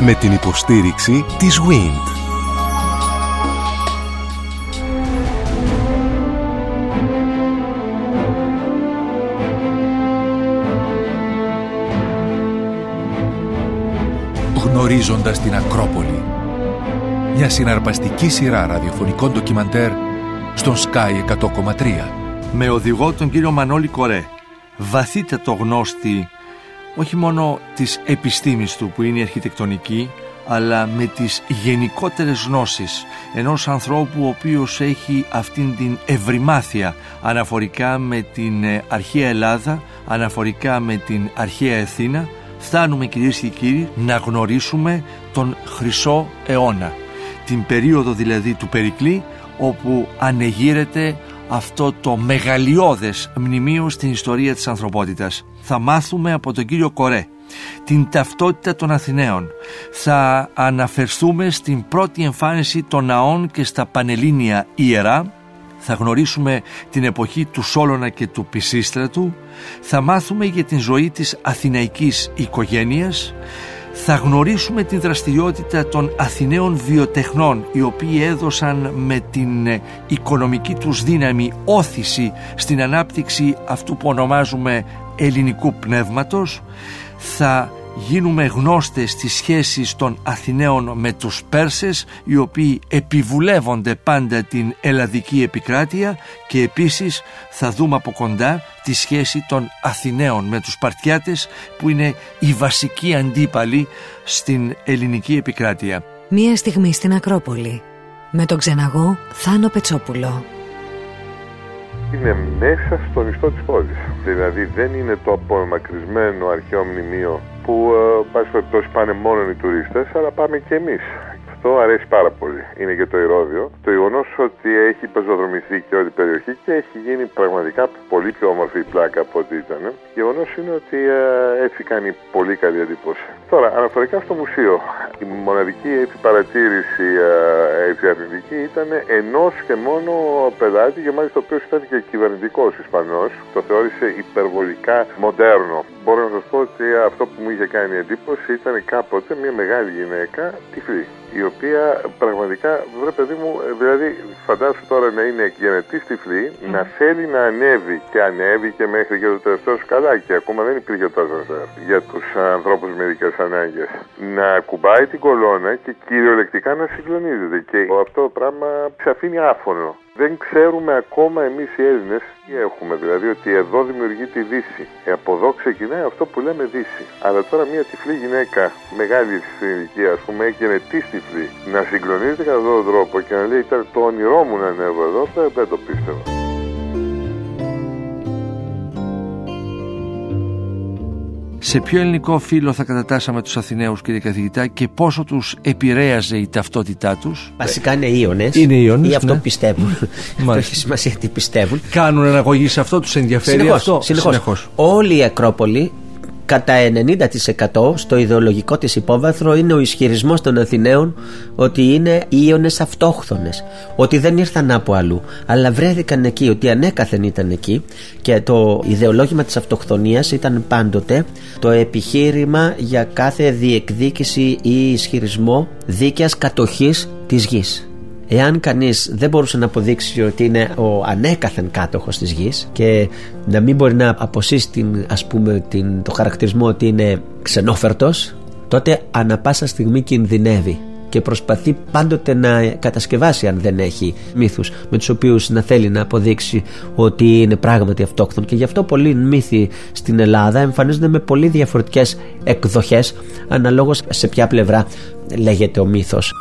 με την υποστήριξη της WIND. Γνωρίζοντας την Ακρόπολη Μια συναρπαστική σειρά ραδιοφωνικών ντοκιμαντέρ στον Sky 100,3 Με οδηγό τον κύριο Μανώλη Κορέ Βαθύτατο γνώστη όχι μόνο της επιστήμης του που είναι η αρχιτεκτονική αλλά με τις γενικότερες γνώσεις ενός ανθρώπου ο οποίος έχει αυτήν την ευρυμάθεια αναφορικά με την ε, αρχαία Ελλάδα, αναφορικά με την αρχαία Αθήνα φτάνουμε κυρίες και κύριοι να γνωρίσουμε τον Χρυσό αιώνα. Την περίοδο δηλαδή του Περικλή όπου ανεγείρεται αυτό το μεγαλειώδες μνημείο στην ιστορία της ανθρωπότητας. Θα μάθουμε από τον κύριο Κορέ την ταυτότητα των Αθηναίων. Θα αναφερθούμε στην πρώτη εμφάνιση των ναών και στα Πανελλήνια Ιερά. Θα γνωρίσουμε την εποχή του Σόλωνα και του Πισίστρατου. Θα μάθουμε για την ζωή της αθηναϊκής οικογένειας θα γνωρίσουμε την δραστηριότητα των Αθηναίων βιοτεχνών οι οποίοι έδωσαν με την ε, οικονομική τους δύναμη όθηση στην ανάπτυξη αυτού που ονομάζουμε ελληνικού πνεύματος. Θα γίνουμε γνώστες στις σχέσεις των Αθηναίων με τους Πέρσες οι οποίοι επιβουλεύονται πάντα την ελλαδική επικράτεια και επίσης θα δούμε από κοντά τη σχέση των Αθηναίων με τους Παρτιάτες που είναι η βασική αντίπαλη στην ελληνική επικράτεια. Μία στιγμή στην Ακρόπολη με τον ξεναγό Θάνο Πετσόπουλο. Είναι μέσα στον ιστό της πόλης. Δηλαδή δεν είναι το απομακρυσμένο αρχαίο μνημείο που ε, πάση περιπτώσει πάνε μόνο οι τουρίστες, αλλά πάμε και εμείς. Αυτό αρέσει πάρα πολύ. Είναι και το Ηρώδιο. Το γεγονός ότι έχει πεζοδρομηθεί και όλη η περιοχή και έχει γίνει πραγματικά πολύ πιο όμορφη η πλάκα από ό,τι ήταν. Γεγονός είναι ότι ε, έτσι κάνει πολύ καλή εντύπωση. Τώρα, αναφορικά στο μουσείο, η μοναδική έτσι, παρατήρηση ε, έτσι, αρνητική ήταν ενός και μόνο πελάτη και μάλιστα ο οποίος ήταν και κυβερνητικός Ισπανός. Το θεώρησε υπερβολικά μοντέρνο. Μπορώ να σας πω ότι αυτό που μου είχε κάνει εντύπωση ήταν κάποτε μια μεγάλη γυναίκα τυφλή η οποία πραγματικά, βρε παιδί μου, ε, δηλαδή φαντάσου τώρα να είναι γενετής τυφλή, να θέλει να ανέβει και ανέβει και μέχρι και το τελευταίος σκαλάκι. Ακόμα δεν υπήρχε τόσο για τους ανθρώπους με ειδικές ανάγκες. Να κουμπάει την κολόνα και κυριολεκτικά να συγκλονίζεται. Και αυτό το πράγμα σε αφήνει άφωνο δεν ξέρουμε ακόμα εμείς οι Έλληνες τι έχουμε, δηλαδή ότι εδώ δημιουργεί τη Δύση. Ε, από εδώ ξεκινάει αυτό που λέμε Δύση. Αλλά τώρα μια τυφλή γυναίκα, μεγάλη στην ηλικία ας πούμε, έγινε τι τυφλή, να συγκλονίζεται κατά αυτόν τον τρόπο και να λέει ήταν το όνειρό μου να ανέβω εδώ, δεν το πίστευα. Σε ποιο ελληνικό φύλλο θα κατατάσσαμε τους Αθηναίους κύριε καθηγητά και πόσο τους επηρέαζε η ταυτότητά τους; Βασικά είναι Ιώνες Είναι Ιώνες Ή αυτό ναι. πιστεύουν Αυτό έχει σημασία τι πιστεύουν Κάνουν αναγωγή σε αυτό, τους ενδιαφέρει συνεχώς, αυτό; συνεχώς. Συνεχώς. Όλη η Ακρόπολη κατά 90% στο ιδεολογικό της υπόβαθρο είναι ο ισχυρισμός των Αθηναίων ότι είναι Ιώνες αυτόχθονες ότι δεν ήρθαν από αλλού αλλά βρέθηκαν εκεί, ότι ανέκαθεν ήταν εκεί και το ιδεολόγημα της αυτοχθονίας ήταν πάντοτε το επιχείρημα για κάθε διεκδίκηση ή ισχυρισμό δίκαιας κατοχής της γης Εάν κανείς δεν μπορούσε να αποδείξει ότι είναι ο ανέκαθεν κάτοχος της γης και να μην μπορεί να αποσύσει την, ας πούμε, την, το χαρακτηρισμό ότι είναι ξενόφερτος τότε ανα πάσα στιγμή κινδυνεύει και προσπαθεί πάντοτε να κατασκευάσει αν δεν έχει μύθους με τους οποίους να θέλει να αποδείξει ότι είναι πράγματι αυτόχθον και γι' αυτό πολλοί μύθοι στην Ελλάδα εμφανίζονται με πολύ διαφορετικές εκδοχές αναλόγως σε ποια πλευρά λέγεται ο μύθος.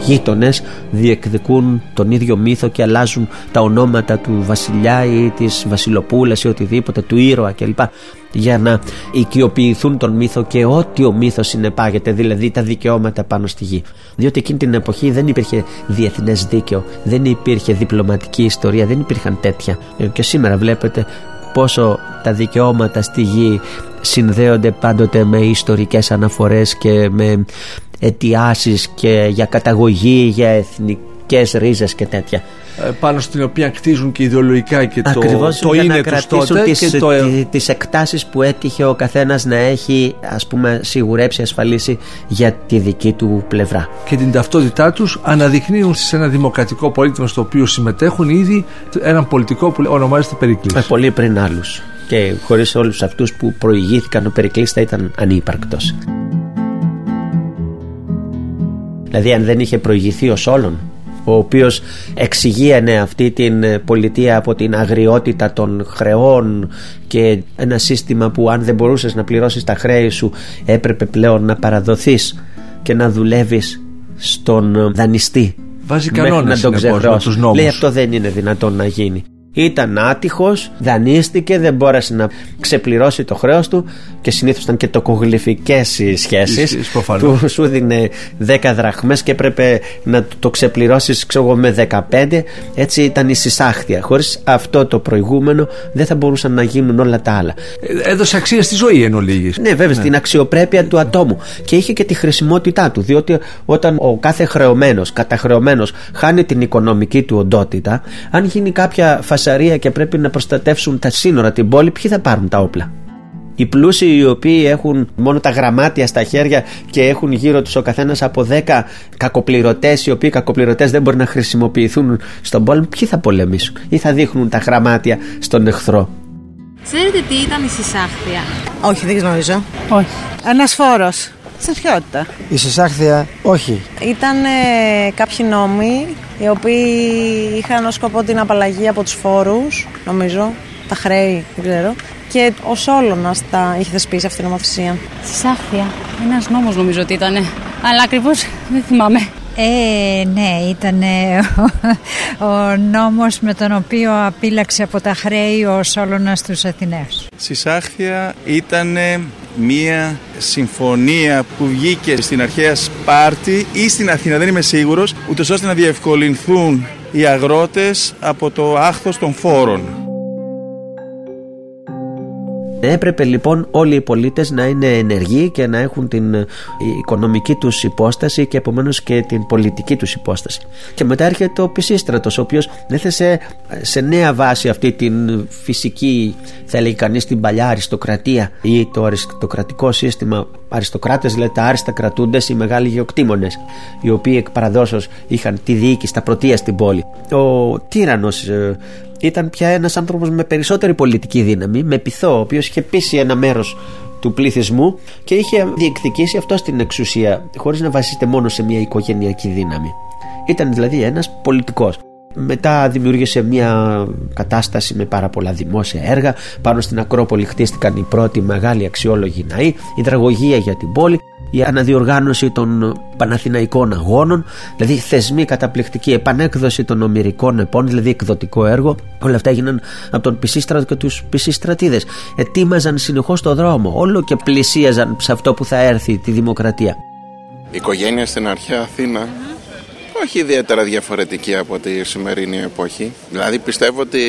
Γείτονες διεκδικούν τον ίδιο μύθο και αλλάζουν τα ονόματα του βασιλιά ή της βασιλοπούλας ή οτιδήποτε, του ήρωα κλπ. Για να οικειοποιηθούν τον μύθο και ό,τι ο μύθος συνεπάγεται, δηλαδή τα δικαιώματα πάνω στη γη. Διότι εκείνη την εποχή δεν υπήρχε διεθνές δίκαιο, δεν υπήρχε διπλωματική ιστορία, δεν υπήρχαν τέτοια. Ε, και σήμερα βλέπετε πόσο τα δικαιώματα στη γη συνδέονται πάντοτε με ιστορικές αναφορές και με αιτιάσεις και για καταγωγή, για εθνική εθνικές ρίζες και τέτοια. Ε, πάνω στην οποία κτίζουν και ιδεολογικά και το, Ακριβώς το για είναι να τους κρατήσουν τότε τις, και το... τι- τις εκτάσεις που έτυχε ο καθένας να έχει ας πούμε σιγουρέψει, ασφαλίσει για τη δική του πλευρά. και την ταυτότητά τους αναδεικνύουν σε ένα δημοκρατικό πολίτημα στο οποίο συμμετέχουν ήδη έναν πολιτικό που ονομάζεται Περικλής. Ε, πολύ πριν άλλους και χωρίς όλους αυτούς που προηγήθηκαν ο Περικλής θα ήταν ανύπαρκτος. Δηλαδή αν δεν είχε προηγηθεί ο Σόλων ο οποίος εξηγίανε αυτή την ε, πολιτεία από την αγριότητα των χρεών και ένα σύστημα που αν δεν μπορούσες να πληρώσεις τα χρέη σου έπρεπε πλέον να παραδοθείς και να δουλεύεις στον ε, δανειστή Βάζει μέχρι κανόνες, να τον συνεπώς, με ξεχρώσει. τους νόμους. Λέει αυτό δεν είναι δυνατόν να γίνει. Ήταν άτυχος, δανείστηκε, δεν μπόρεσε να ξεπληρώσει το χρέος του και συνήθως ήταν και τοκογλυφικές οι σχέσεις Ισχύει, προφανώς. του σου δίνε 10 δραχμές και έπρεπε να το ξεπληρώσεις ξέρω εγώ με 15 έτσι ήταν η συσάχθεια χωρίς αυτό το προηγούμενο δεν θα μπορούσαν να γίνουν όλα τα άλλα Ε, Έδωσε αξία στη ζωή εν ολίγης. ναι, βέβαια, στην αξιοπρέπεια του ατόμου. Και είχε και τη χρησιμότητά του. Διότι όταν ο κάθε χρεωμένος, καταχρεωμένος, χάνει την οικονομική του οντότητα, αν γίνει κάποια φασαρία και πρέπει να προστατεύσουν τα σύνορα, την πόλη, ποιοι θα πάρουν τα όπλα; Οι πλούσιοι οι οποίοι έχουν μόνο τα γραμμάτια στα χέρια και έχουν γύρω τους ο καθένας από 10 κακοπληρωτές οι οποίοι κακοπληρωτές δεν μπορεί να χρησιμοποιηθούν στον πόλεμο ποιοι θα πολεμήσουν ή θα δείχνουν τα γραμμάτια στον εχθρό; Ξέρετε τι ήταν η συσάχθεια; Όχι, δεν γνωρίζω. Όχι. Ένας φόρο. Στρατιότητα. Η συσάχθεια, όχι. Ήταν ε, κάποιοι νόμοι οι οποίοι είχαν ως σκοπό την απαλλαγή από τους φόρους, νομίζω, τα χρέη, δεν ξέρω. Και ο Σόλωνας τα είχε θεσπίσει αυτή την νομοθεσία. Συσάχθεια. Ένας νόμος νομίζω ότι ήταν. Αλλά ακριβώς δεν θυμάμαι. Ε, ναι, ήταν ο, ο νόμος με τον οποίο απείλαξε από τα χρέη ο Σόλωνας τους Αθηναίους. Συσάχθεια ήταν μία συμφωνία που βγήκε στην αρχαία Σπάρτη ή στην Αθήνα, δεν είμαι σίγουρος, ούτως ώστε να διευκολυνθούν οι αγρότες από το άχθος των φόρων. Έπρεπε λοιπόν όλοι οι πολίτες να είναι ενεργοί και να έχουν την ε, οικονομική τους υπόσταση και επομένως και την πολιτική τους υπόσταση. Και μετά έρχεται ο Πισίστρατος ο οποίος έθεσε σε νέα βάση αυτή την φυσική θα έλεγε κανείς την παλιά αριστοκρατία ή το αριστοκρατικό σύστημα αριστοκράτες δηλαδή τα άριστα κρατούντες οι μεγάλοι γεωκτήμονες οι οποίοι εκ παραδόσεως είχαν τη διοίκηση, τα πρωτεία στην πόλη. Ο τύρανος ε, ήταν πια ένας άνθρωπος με περισσότερη πολιτική δύναμη, με πειθό, ο οποίος είχε πείσει ένα μέρος του πληθυσμού και είχε διεκδικήσει αυτό στην εξουσία χωρίς να βασίζεται μόνο σε μια οικογενειακή δύναμη. Ήταν δηλαδή ένας πολιτικός. Μετά δημιούργησε μια κατάσταση με πάρα πολλά δημόσια έργα. Πάνω στην Ακρόπολη χτίστηκαν οι πρώτοι μεγάλοι αξιόλογοι ναοί, η δραγωγία για την πόλη, η αναδιοργάνωση των Παναθηναϊκών Αγώνων, δηλαδή θεσμοί καταπληκτική, επανέκδοση των Ομυρικών Επών, δηλαδή εκδοτικό έργο. Όλα αυτά έγιναν από τον Πισίστρατο και τους Πισίστρατίδες. Ετοίμαζαν συνεχώς το δρόμο, όλο και πλησίαζαν σε αυτό που θα έρθει τη δημοκρατία. Η οικογένεια στην αρχαία Αθήνα όχι ιδιαίτερα διαφορετική από τη σημερινή εποχή. Δηλαδή πιστεύω ότι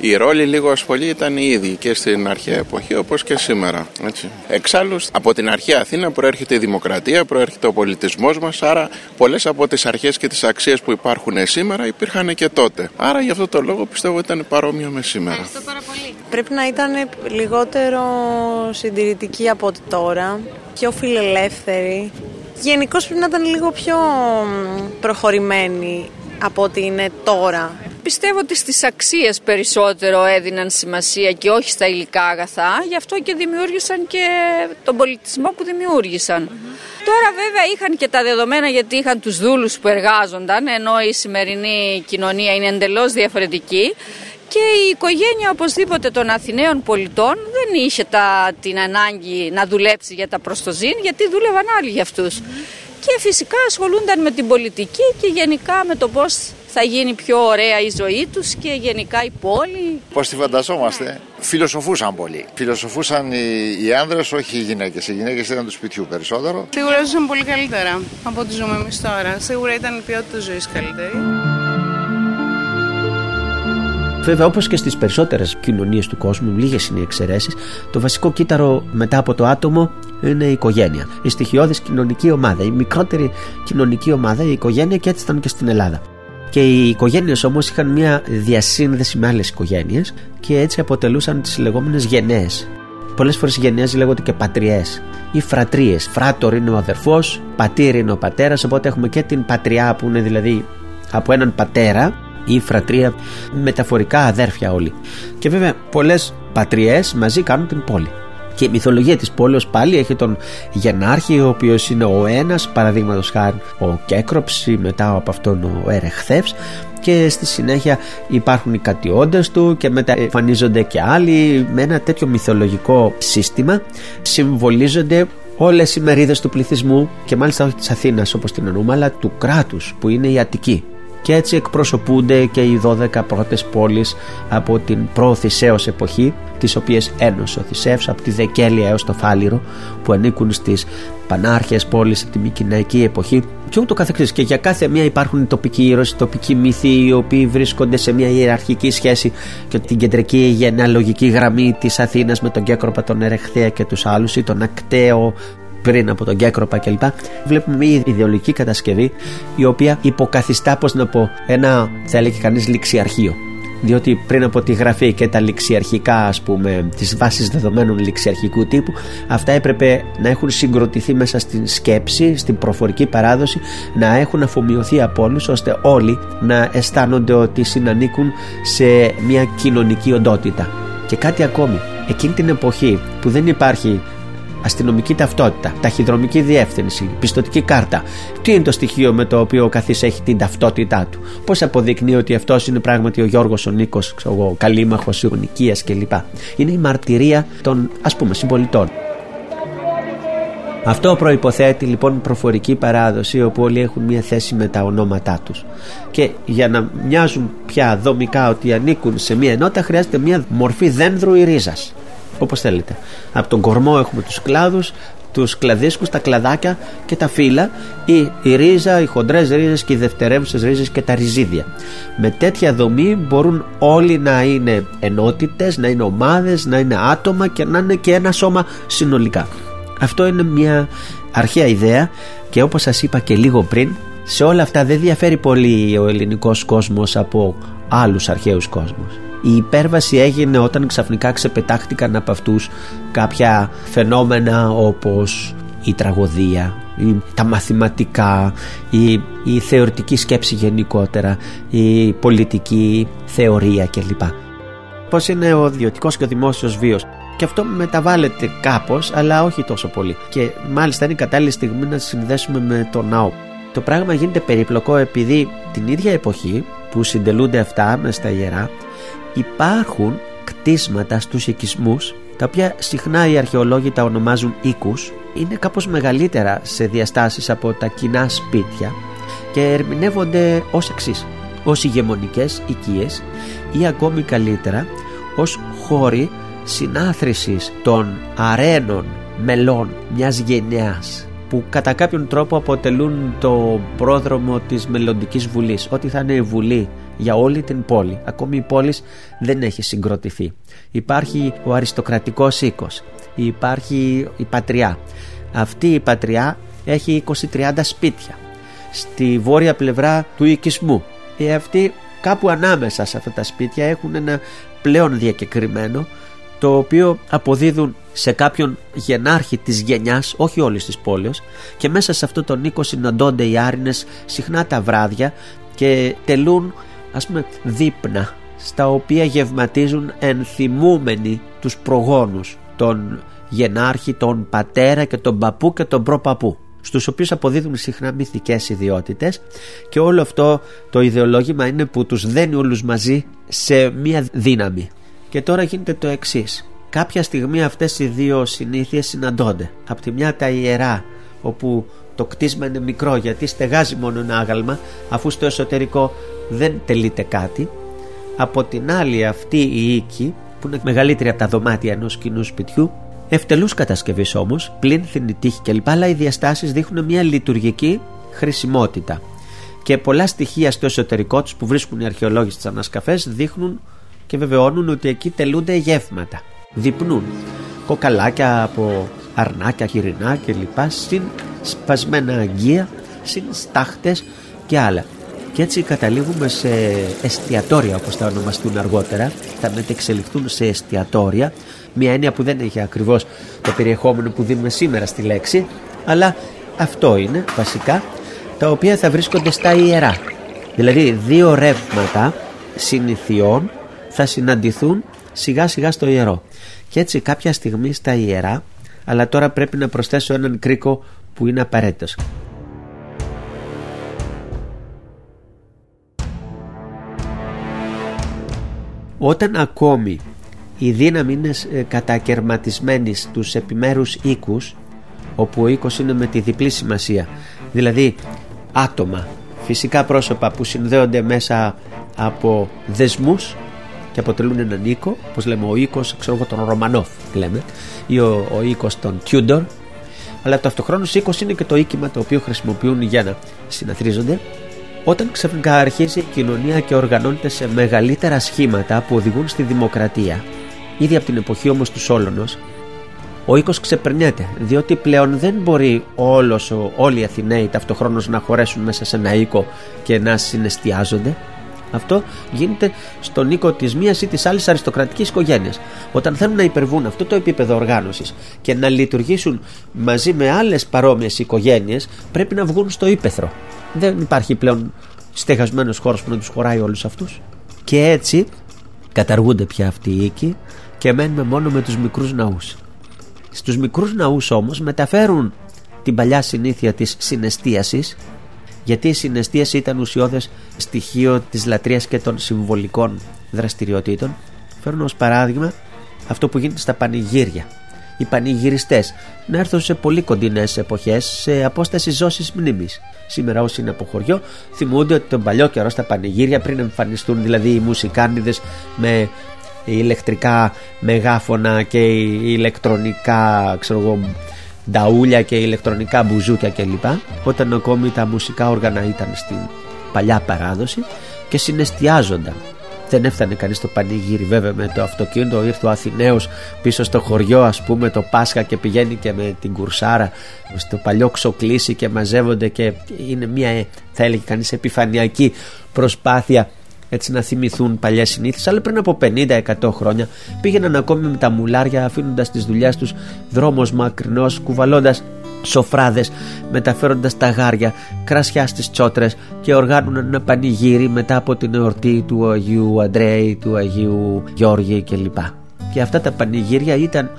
οι ρόλοι λίγο ασχολή ήταν οι ίδιοι και στην αρχαία εποχή όπως και σήμερα. Έτσι. Εξάλλου από την αρχαία Αθήνα προέρχεται η δημοκρατία, προέρχεται ο πολιτισμός μας, άρα πολλές από τις αρχές και τις αξίες που υπάρχουν σήμερα υπήρχαν και τότε. Άρα γι' αυτό το λόγο πιστεύω ήταν παρόμοιο με σήμερα. Πρέπει να ήταν λιγότερο συντηρητική από ό,τι τώρα, πιο φιλελεύθερη. Γενικώς πρέπει να ήταν λίγο πιο προχωρημένη από ό,τι είναι τώρα. Πιστεύω ότι στις αξίες περισσότερο έδιναν σημασία και όχι στα υλικά αγαθά, γι' αυτό και δημιούργησαν και τον πολιτισμό που δημιούργησαν. Τώρα βέβαια είχαν και τα δεδομένα γιατί είχαν τους δούλους που εργάζονταν, ενώ η σημερινή κοινωνία είναι εντελώς διαφορετική και η οικογένεια οπωσδήποτε των Αθηναίων πολιτών δεν είχε τα, την ανάγκη να δουλέψει για τα προστοζήν γιατί δούλευαν άλλοι για αυτούς. Και φυσικά ασχολούνταν με την πολιτική και γενικά με το πώς θα γίνει πιο ωραία η ζωή τους και γενικά η πόλη. Πώς τη φανταζόμαστε. Φιλοσοφούσαν πολύ. Φιλοσοφούσαν οι, οι άνδρες, όχι οι γυναίκες. Οι γυναίκες ήταν του σπιτιού περισσότερο. Σίγουρα ζούσαν πολύ καλύτερα από ό,τι ζούμε εμείς τώρα. Σίγουρα ήταν η ποιότητα ζωής καλύτερη. Βέβαια, όπως και στις περισσότερες κοινωνίες του κόσμου, λίγες είναι οι εξαιρέσεις, το βασικό κύτταρο μετά από το άτομο είναι η οικογένεια. Η στοιχειώδης κοινωνική ομάδα, η μικρότερη κοινωνική ομάδα, η οικογένεια και έτσι ήταν και στην Ελλάδα. Και οι οικογένειες όμως είχαν μια διασύνδεση με άλλες οικογένειες και έτσι αποτελούσαν τις λεγόμενες γενναίες. Πολλές φορές οι γενναίες λέγονται και πατριές ή φρατρίες. Φράτορ είναι ο αδερφός, πατήρ είναι ο πατέρας, οπότε έχουμε και την πατριά που είναι δηλαδή από έναν πατέρα ή φρατρία, μεταφορικά αδέρφια όλοι. Και βέβαια πολλές πατριές μαζί κάνουν την πόλη. Και η μυθολογία της πόλης πάλι έχει τον Γενάρχη ο οποίος είναι ο ένας παραδείγματος χάρη ο Κέκροψ ή μετά από αυτόν ο Ερεχθεύς και στη συνέχεια υπάρχουν οι κατιόντες του και μετά εμφανίζονται και άλλοι με ένα τέτοιο μυθολογικό σύστημα συμβολίζονται όλες οι μερίδες του πληθυσμού και μάλιστα όχι της Αθήνας όπως την εννοούμε αλλά του κράτους που είναι η Αττική και έτσι εκπροσωπούνται και οι 12 πρώτες πόλεις από την προ-Θησέως εποχή τις οποίες ένωσε ο Θησέως από τη Δεκέλεια έως το Φάληρο που ανήκουν στις πανάρχες πόλεις από τη Μικυναϊκή εποχή και ούτω καθεξής. Και για κάθε μία υπάρχουν τοπικοί ήρωες, τοπικοί μύθοι οι οποίοι βρίσκονται σε μια ιεραρχική σχέση και την κεντρική γενεαλογική γραμμή της Αθήνας με τον Κέκροπα, τον Ερεχθέα και τους άλλους ή τον Ακταίο πριν από τον Κέκροπα κλπ. Βλέπουμε μια ιδεολογική κατασκευή η οποία υποκαθιστά, πώς να πω, ένα θα έλεγε κανείς ληξιαρχείο. Διότι πριν από τη γραφή και τα ληξιαρχικά, ας πούμε, τις βάσεις δεδομένων ληξιαρχικού τύπου, αυτά έπρεπε να έχουν συγκροτηθεί μέσα στην σκέψη, στην προφορική παράδοση, να έχουν αφομοιωθεί από όλους, ώστε όλοι να αισθάνονται ότι συνανήκουν σε μια κοινωνική οντότητα. Και κάτι ακόμη, εκείνη την εποχή που δεν υπάρχει αστυνομική ταυτότητα, ταχυδρομική διεύθυνση, πιστοτική κάρτα. Τι είναι το στοιχείο με το οποίο ο καθής έχει την ταυτότητά του; Πώς αποδεικνύει ότι αυτός είναι πράγματι ο Γιώργος, ο Νίκος, ο Καλήμαχο, ο Νικίας κλπ. Είναι η μαρτυρία των ας πούμε συμπολιτών. Αυτό προϋποθέτει λοιπόν προφορική παράδοση όπου όλοι έχουν μια θέση με τα ονόματά τους και για να μοιάζουν πια δομικά ότι ανήκουν σε μια ενότητα χρειάζεται μια μορφή δένδρου ή ρίζας Όπως θέλετε. Από τον κορμό έχουμε τους κλάδους, τους κλαδίσκους, τα κλαδάκια και τα φύλλα, ή η ρίζα, οι χοντρές ρίζες και οι δευτερεύουσες ρίζες και τα ριζίδια. Με τέτοια δομή μπορούν όλοι να είναι ενότητες, να είναι ομάδες, να είναι άτομα και να είναι και ένα σώμα συνολικά. Αυτό είναι μια αρχαία ιδέα και όπως σας είπα και λίγο πριν σε όλα αυτά δεν διαφέρει πολύ ο ελληνικός κόσμος από άλλους αρχαίους κόσμους. Η υπέρβαση έγινε όταν ξαφνικά ξεπετάχτηκαν από αυτούς κάποια φαινόμενα όπως η τραγωδία, η, τα μαθηματικά, η, η θεωρητική σκέψη γενικότερα, η πολιτική θεωρία κλπ. Πώς είναι ο ιδιωτικός και ο δημόσιος βίος. Και αυτό μεταβάλλεται κάπως, αλλά όχι τόσο πολύ. Και μάλιστα είναι η κατάλληλη στιγμή να συνδέσουμε με το ναό. Το πράγμα γίνεται περιπλοκό επειδή την ίδια εποχή που συντελούνται αυτά μες στα ιερά υπάρχουν κτίσματα στους οικισμούς τα οποία συχνά οι αρχαιολόγοι τα ονομάζουν οίκους. Είναι κάπως μεγαλύτερα σε διαστάσεις από τα κοινά σπίτια και ερμηνεύονται ως εξής. Ως ηγεμονικές οικίες ή ακόμη καλύτερα ως χώροι συνάθρησης των αρένων μελών μιας γενιάς που κατά κάποιον τρόπο αποτελούν το πρόδρομο της μελλοντικής βουλής. Ό,τι θα είναι η βουλή για όλη την πόλη. Ακόμη η πόλη δεν έχει συγκροτηθεί. Υπάρχει ο αριστοκρατικός οίκος, υπάρχει η πατριά. Αυτή η πατριά έχει 20-30 σπίτια στη βόρεια πλευρά του οικισμού. Ε, αυτοί κάπου ανάμεσα σε αυτά τα σπίτια έχουν ένα πλέον διακεκριμένο το οποίο αποδίδουν σε κάποιον γενάρχη της γενιάς, όχι όλης της πόλης και μέσα σε αυτό τον οίκο συναντώνται οι άρινες συχνά τα βράδια και τελούν ας πούμε δείπνα στα οποία γευματίζουν ενθυμούμενοι τους προγόνους τον γενάρχη, τον πατέρα και τον παππού και τον προπαππού στους οποίους αποδίδουν συχνά μυθικές ιδιότητες. Και όλο αυτό το ιδεολόγημα είναι που τους δένει όλους μαζί σε μία δύναμη. Και τώρα γίνεται το εξής. κάποια στιγμή αυτές οι δύο συνήθειες συναντώνται. Από τη μια τα ιερά όπου το κτίσμα είναι μικρό γιατί στεγάζει μόνο ένα άγαλμα αφού στο εσωτερικό δεν τελείται κάτι από την άλλη αυτή η οίκη που είναι μεγαλύτερη από τα δωμάτια ενός κοινού σπιτιού ευτελούς κατασκευής όμως πλήνθινη τύχη κλπ αλλά οι διαστάσεις δείχνουν μια λειτουργική χρησιμότητα και πολλά στοιχεία στο εσωτερικό τους που βρίσκουν οι αρχαιολόγοι στις ανασκαφές δείχνουν και βεβαιώνουν ότι εκεί τελούνται γεύματα. Διπνούν κοκαλάκια από αρνάκια, χοιρινά κλπ. Συν σπασμένα αγγεία, συν στάχτες και άλλα. Και έτσι καταλήγουμε σε εστιατόρια όπως θα ονομαστούν αργότερα, θα μετεξελιχθούν σε εστιατόρια, μια έννοια που δεν έχει ακριβώς το περιεχόμενο που δίνουμε σήμερα στη λέξη, αλλά αυτό είναι βασικά, τα οποία θα βρίσκονται στα ιερά. Δηλαδή δύο ρεύματα συνηθιών θα συναντηθούν σιγά σιγά στο ιερό. Και έτσι κάποια στιγμή στα ιερά, αλλά τώρα πρέπει να προσθέσω έναν κρίκο που είναι απαραίτητος. Όταν ακόμη η δύναμη είναι ε, κατακαιρματισμένη στους επιμέρους οίκους όπου ο οίκος είναι με τη διπλή σημασία δηλαδή άτομα, φυσικά πρόσωπα που συνδέονται μέσα από δεσμούς και αποτελούν έναν οίκο όπως λέμε ο οίκος ξέρω εγώ τον Ρωμανόφ λέμε ή ο, ο οίκος των Τιούντορ αλλά το αυτοχρόνος οίκος είναι και το οίκημα το οποίο χρησιμοποιούν για να συναθρίζονται όταν ξαφνικά αρχίζει η κοινωνία και οργανώνεται σε μεγαλύτερα σχήματα που οδηγούν στη δημοκρατία, ήδη από την εποχή όμως του Σόλωνος, ο οίκος ξεπερνιέται, διότι πλέον δεν μπορεί όλος, όλοι οι Αθηναίοι ταυτοχρόνως να χωρέσουν μέσα σε ένα οίκο και να συναισθιάζονται. Αυτό γίνεται στον οίκο της μίας ή της άλλης αριστοκρατικής οικογένειας. Όταν θέλουν να υπερβούν αυτό το επίπεδο οργάνωσης και να λειτουργήσουν μαζί με άλλες παρόμοιες οικογένειες, πρέπει να βγουν στο ύπεθρο δεν υπάρχει πλέον στεγασμένος χώρος που να τους χωράει όλους αυτούς. Και έτσι καταργούνται πια αυτοί οι οίκοι και μένουμε μόνο με τους μικρούς ναούς. Στους μικρούς ναούς όμως μεταφέρουν την παλιά συνήθεια της συναισθίασης γιατί η συναισθίαση ήταν ουσιώδες στοιχείο της λατρείας και των συμβολικών δραστηριοτήτων. Φέρνω ως παράδειγμα αυτό που γίνεται στα πανηγύρια. Οι πανηγυριστές να έρθουν σε πολύ κοντινές εποχές σε απόσταση ζώσης μνήμης. Σήμερα όσοι είναι από χωριό θυμούνται ότι τον παλιό καιρό στα πανηγύρια πριν εμφανιστούν δηλαδή οι μουσικάνιδες με ηλεκτρικά μεγάφωνα και ηλεκτρονικά ξέρω εγώ, νταούλια και ηλεκτρονικά μπουζούκια κλπ. Όταν ακόμη τα μουσικά όργανα ήταν στην παλιά παράδοση και συναισθιάζονταν δεν έφτανε κανείς στο πανηγύρι βέβαια με το αυτοκίνητο. Ήρθε ο Αθηναίος πίσω στο χωριό, ας πούμε, το Πάσχα και πηγαίνει και με την κουρσάρα στο παλιό ξοκλήσι και μαζεύονται και είναι μια, θα έλεγε κανείς, επιφανειακή προσπάθεια έτσι να θυμηθούν παλιέ συνήθειε. Αλλά πριν από 50-100 χρόνια πήγαιναν ακόμη με τα μουλάρια αφήνοντας τις δουλειές τους δρόμος μακρινός, κουβαλώντας σοφράδες μεταφέροντας τα γάρια, κρασιά στις τσότρες και οργάνωναν ένα πανηγύρι μετά από την εορτή του Αγίου Αντρέη, του Αγίου Γιώργη κλπ. Και αυτά τα πανηγύρια ήταν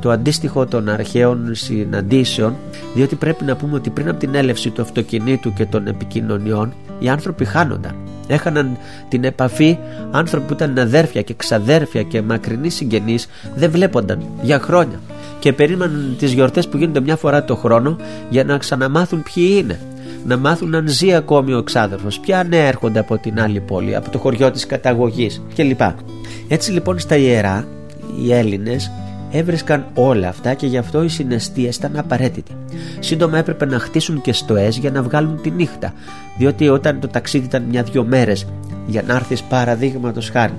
το αντίστοιχο των αρχαίων συναντήσεων διότι πρέπει να πούμε ότι πριν από την έλευση του αυτοκινήτου και των επικοινωνιών οι άνθρωποι χάνονταν. Έχαναν την επαφή άνθρωποι που ήταν αδέρφια και ξαδέρφια και μακρινοί συγγενείς δεν βλέπονταν για χρόνια και περίμεναν τις γιορτές που γίνονται μια φορά το χρόνο για να ξαναμάθουν ποιοι είναι να μάθουν αν ζει ακόμη ο εξάδερφος ποια νέα έρχονται από την άλλη πόλη από το χωριό της καταγωγής κλπ. Έτσι λοιπόν στα ιερά οι Έλληνες έβρισκαν όλα αυτά και γι' αυτό η συναισθία ήταν απαραίτητη. Σύντομα έπρεπε να χτίσουν και στοές για να βγάλουν τη νύχτα, διότι όταν το ταξίδι ήταν μια-δυο μέρες για να έρθεις παραδείγματος χάρη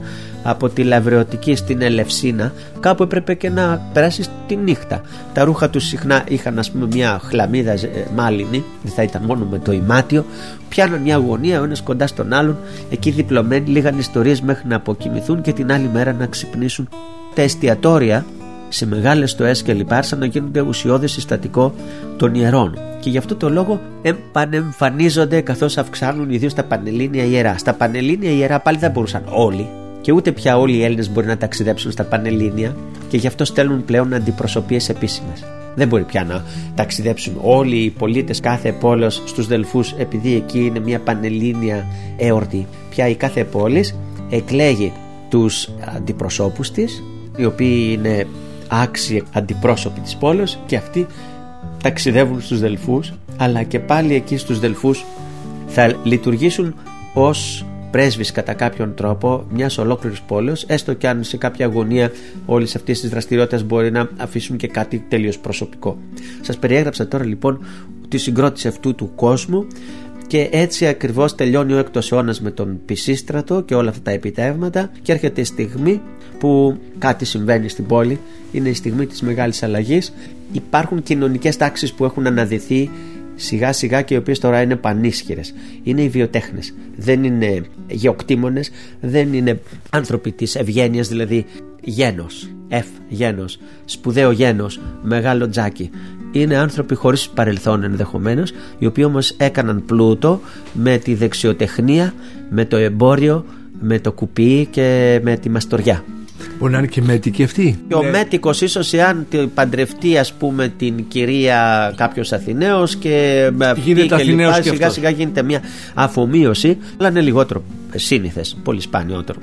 από τη Λαβρεωτική στην Ελευσίνα, κάπου έπρεπε και να περάσεις τη νύχτα. Τα ρούχα τους συχνά είχαν, ας πούμε, μια χλαμίδα ε, μάλινη, δεν θα ήταν μόνο με το ημάτιο. Πιάναν μια γωνία, ο ένας κοντά στον άλλον, εκεί διπλωμένοι, λίγαν ιστορίες μέχρι να αποκοιμηθούν και την άλλη μέρα να ξυπνήσουν. Τα εστιατόρια σε μεγάλες στοές και λοιπά να γίνονται ουσιώδες συστατικό των ιερών και γι' αυτό το λόγο επανεμφανίζονται καθώς αυξάνουν ιδίως τα πανελλήνια ιερά. Στα πανελλήνια ιερά πάλι δεν μπορούσαν όλοι και ούτε πια όλοι οι Έλληνες μπορεί να ταξιδέψουν στα πανελλήνια και γι' αυτό στέλνουν πλέον αντιπροσωπείες επίσημες. Δεν μπορεί πια να ταξιδέψουν όλοι οι πολίτες κάθε πόλος στους Δελφούς επειδή εκεί είναι μια πανελλήνια εορτή. Πια η κάθε πόλης εκλέγει τους αντιπροσώπους της οι οποίοι είναι άξιοι αντιπρόσωποι της πόλης και αυτοί ταξιδεύουν στους Δελφούς αλλά και πάλι εκεί στους Δελφούς θα λειτουργήσουν ως πρέσβης κατά κάποιον τρόπο μιας ολόκληρης πόλη, έστω και αν σε κάποια γωνία όλης αυτής της δραστηριότητας μπορεί να αφήσουν και κάτι τελείως προσωπικό. Σας περιέγραψα τώρα λοιπόν τη συγκρότηση αυτού του κόσμου και έτσι ακριβώς τελειώνει ο έκτος αιώνας με τον Πισίστρατο και όλα αυτά τα επιτεύγματα και έρχεται η στιγμή που κάτι συμβαίνει στην πόλη. Είναι η στιγμή της μεγάλης αλλαγής. Υπάρχουν κοινωνικές τάξεις που έχουν αναδυθεί σιγά σιγά και οι οποίες τώρα είναι πανίσχυρες. Είναι οι βιοτέχνες. Δεν είναι γεωκτήμονες δεν είναι άνθρωποι της ευγένειας, δηλαδή γένος F γένος, σπουδαίο γένος, μεγάλο τζάκι είναι άνθρωποι χωρίς παρελθόν ενδεχομένως οι οποίοι όμως έκαναν πλούτο με τη δεξιοτεχνία με το εμπόριο με το κουπί και με τη μαστοριά Μπορεί να είναι και μέτικοι αυτοί. Και ο ναι. μέτικος ίσως εάν παντρευτεί, ας πούμε, την κυρία κάποιος Αθηναίος και γίνεται Αθηναίος και σιγά σιγά γίνεται μια αφομοίωση, αλλά είναι λιγότερο σύνηθες, πολύ σπάνιότερο.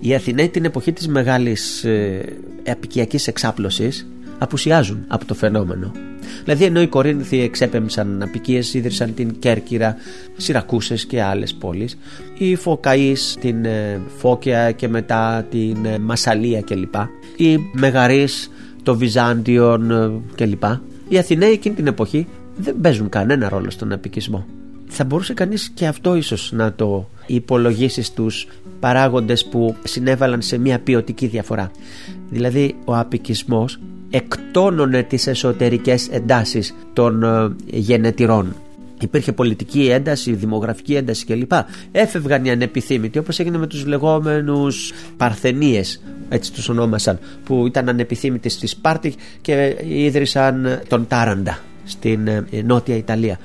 Οι Αθηναίοι την εποχή της μεγάλης ε, επικιακής εξάπλωσης απουσιάζουν από το φαινόμενο. Δηλαδή ενώ οι Κορίνθοι εξέπεμψαν απικίες, ίδρυσαν την Κέρκυρα, Σιρακούσες και άλλες πόλεις, οι Φωκαείς την ε, Φώκια και μετά την ε, Μασαλία κλπ. Οι Μεγαρείς, το Βυζάντιον ε, κλπ. Οι Αθηναίοι εκείνη την εποχή δεν παίζουν κανένα ρόλο στον απικισμό. Θα μπορούσε κανείς και αυτό ίσως να το υπολογίσει στους παράγοντες που συνέβαλαν σε μια ποιοτική διαφορά. Δηλαδή ο απικισμός εκτόνωνε τις εσωτερικές εντάσεις των ε, γενετηρών. Υπήρχε πολιτική ένταση, δημογραφική ένταση κλπ. Έφευγαν οι ανεπιθύμητοι όπως έγινε με τους λεγόμενους Παρθενίες έτσι τους ονόμασαν που ήταν ανεπιθύμητοι στη Σπάρτη και ίδρυσαν τον Τάραντα στην ε, νότια Ιταλία.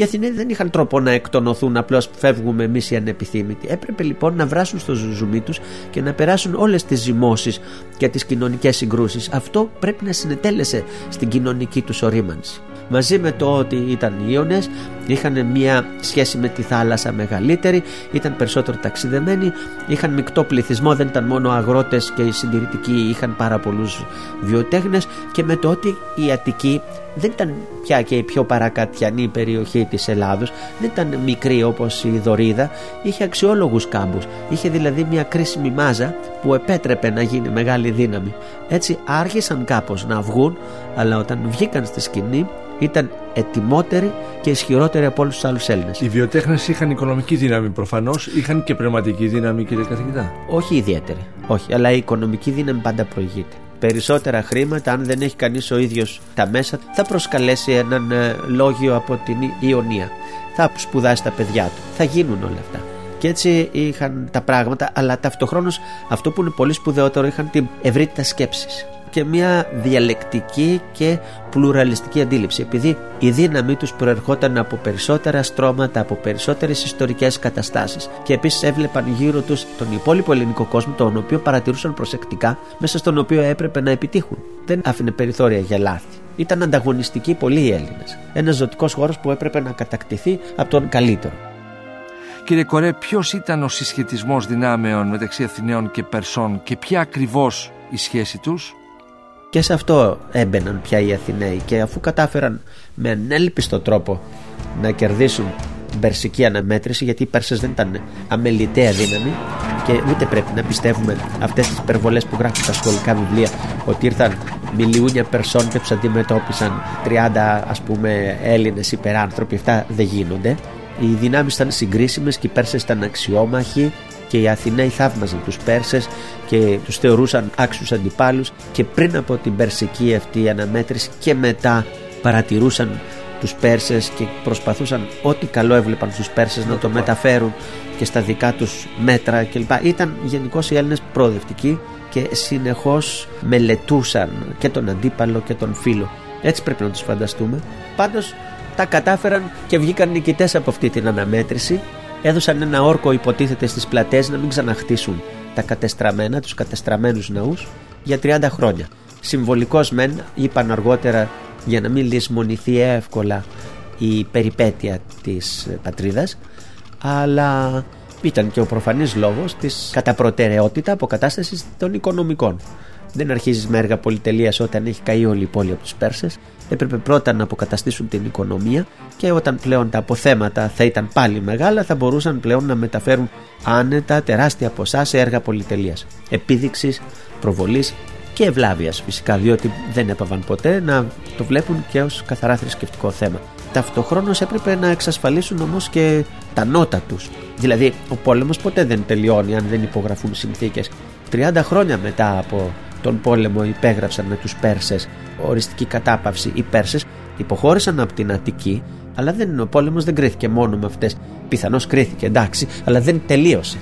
Οι Αθηναίοι δεν είχαν τρόπο να εκτονωθούν, απλώς φεύγουμε εμείς οι ανεπιθύμητοι. Έπρεπε λοιπόν να βράσουν στο ζουζουμί τους και να περάσουν όλες τις ζυμώσεις και τις κοινωνικές συγκρούσεις. Αυτό πρέπει να συνετέλεσε στην κοινωνική τους ορίμανση μαζί με το ότι ήταν Ιώνες είχαν μια σχέση με τη θάλασσα μεγαλύτερη ήταν περισσότερο ταξιδεμένοι είχαν μεικτό πληθυσμό δεν ήταν μόνο αγρότες και οι συντηρητικοί είχαν πάρα πολλούς βιοτέχνες και με το ότι η Αττική δεν ήταν πια και η πιο παρακατιανή περιοχή της Ελλάδος δεν ήταν μικρή όπως η Δωρίδα είχε αξιόλογους κάμπους είχε δηλαδή μια κρίσιμη μάζα που επέτρεπε να γίνει μεγάλη δύναμη έτσι άρχισαν κάπως να βγουν αλλά όταν βγήκαν στη σκηνή ήταν ετοιμότεροι και ισχυρότεροι από όλους τους άλλους Έλληνες. Οι βιοτέχνες είχαν οικονομική δύναμη προφανώς, είχαν και πνευματική δύναμη, κύριε καθηγητά; Όχι ιδιαίτερη. Όχι, αλλά η οικονομική δύναμη πάντα προηγείται. Περισσότερα χρήματα, αν δεν έχει κανείς ο ίδιος τα μέσα, θα προσκαλέσει έναν ε, λόγιο από την Ιωνία. Θα σπουδάσει τα παιδιά του. Θα γίνουν όλα αυτά. Και έτσι είχαν τα πράγματα, αλλά ταυτοχρόνως αυτό που είναι πολύ σπουδαιότερο είχαν την ευρύτητα σκέψης και μια διαλεκτική και πλουραλιστική αντίληψη επειδή η δύναμή τους προερχόταν από περισσότερα στρώματα, από περισσότερες ιστορικές καταστάσεις και επίσης έβλεπαν γύρω τους τον υπόλοιπο ελληνικό κόσμο τον οποίο παρατηρούσαν προσεκτικά μέσα στον οποίο έπρεπε να επιτύχουν. Δεν άφηνε περιθώρια για λάθη. Ήταν ανταγωνιστικοί πολλοί οι Έλληνες. Ένας ζωτικός χώρος που έπρεπε να κατακτηθεί από τον καλύτερο. Κύριε Κορέ, ποιος ήταν ο συσχετισμός δυνάμεων μεταξύ Αθηναίων και Περσών και ποια ακριβώς η σχέση τους; Και σε αυτό έμπαιναν πια οι Αθηναίοι και αφού κατάφεραν με ανέλπιστο τρόπο να κερδίσουν περσική αναμέτρηση γιατί οι Πέρσες δεν ήταν αμεληταία δύναμη και ούτε πρέπει να πιστεύουμε αυτές τις υπερβολές που γράφουν στα σχολικά βιβλία ότι ήρθαν μιλιούνια Περσών και τους αντιμετώπισαν 30 ας πούμε Έλληνες υπεράνθρωποι. Αυτά δεν γίνονται. Οι δυνάμεις ήταν συγκρίσιμες και οι Πέρσες ήταν αξιόμαχοι και οι Αθηναίοι θαύμαζαν τους Πέρσες και τους θεωρούσαν άξιους αντιπάλους και πριν από την περσική αυτή αναμέτρηση και μετά παρατηρούσαν τους Πέρσες και προσπαθούσαν ό,τι καλό έβλεπαν στους Πέρσες να το μεταφέρουν και στα δικά τους μέτρα κλπ. Ήταν γενικώς οι Έλληνες προοδευτικοί και συνεχώς μελετούσαν και τον αντίπαλο και τον φίλο. Έτσι πρέπει να τους φανταστούμε. Πάντως τα κατάφεραν και βγήκαν νικητές από αυτή την αναμέτρηση έδωσαν ένα όρκο υποτίθεται στις πλατές να μην ξαναχτίσουν τα κατεστραμμένα, τους κατεστραμμένους ναούς για 30 χρόνια. Συμβολικός μεν είπαν αργότερα για να μην λησμονηθεί εύκολα η περιπέτεια της πατρίδας αλλά ήταν και ο προφανής λόγος της κατά προτεραιότητα αποκατάστασης των οικονομικών. Δεν αρχίζεις με έργα πολυτελείας όταν έχει καεί όλη η πόλη από τους Πέρσες έπρεπε πρώτα να αποκαταστήσουν την οικονομία και όταν πλέον τα αποθέματα θα ήταν πάλι μεγάλα θα μπορούσαν πλέον να μεταφέρουν άνετα τεράστια ποσά σε έργα πολυτελείας, επίδειξης, προβολής και ευλάβειας φυσικά διότι δεν έπαβαν ποτέ να το βλέπουν και ως καθαρά θρησκευτικό θέμα. Ταυτοχρόνως έπρεπε να εξασφαλίσουν όμως και τα νότα τους. Δηλαδή, ο πόλεμος ποτέ δεν τελειώνει αν δεν υπογραφούν συνθήκες. 30 χρόνια μετά από τον πόλεμο υπέγραψαν με τους Πέρσες οριστική κατάπαυση. Οι Πέρσες υποχώρησαν από την Αττική αλλά δεν, ο πόλεμος δεν κρίθηκε μόνο με αυτές. Πιθανώς κρίθηκε εντάξει αλλά δεν τελείωσε.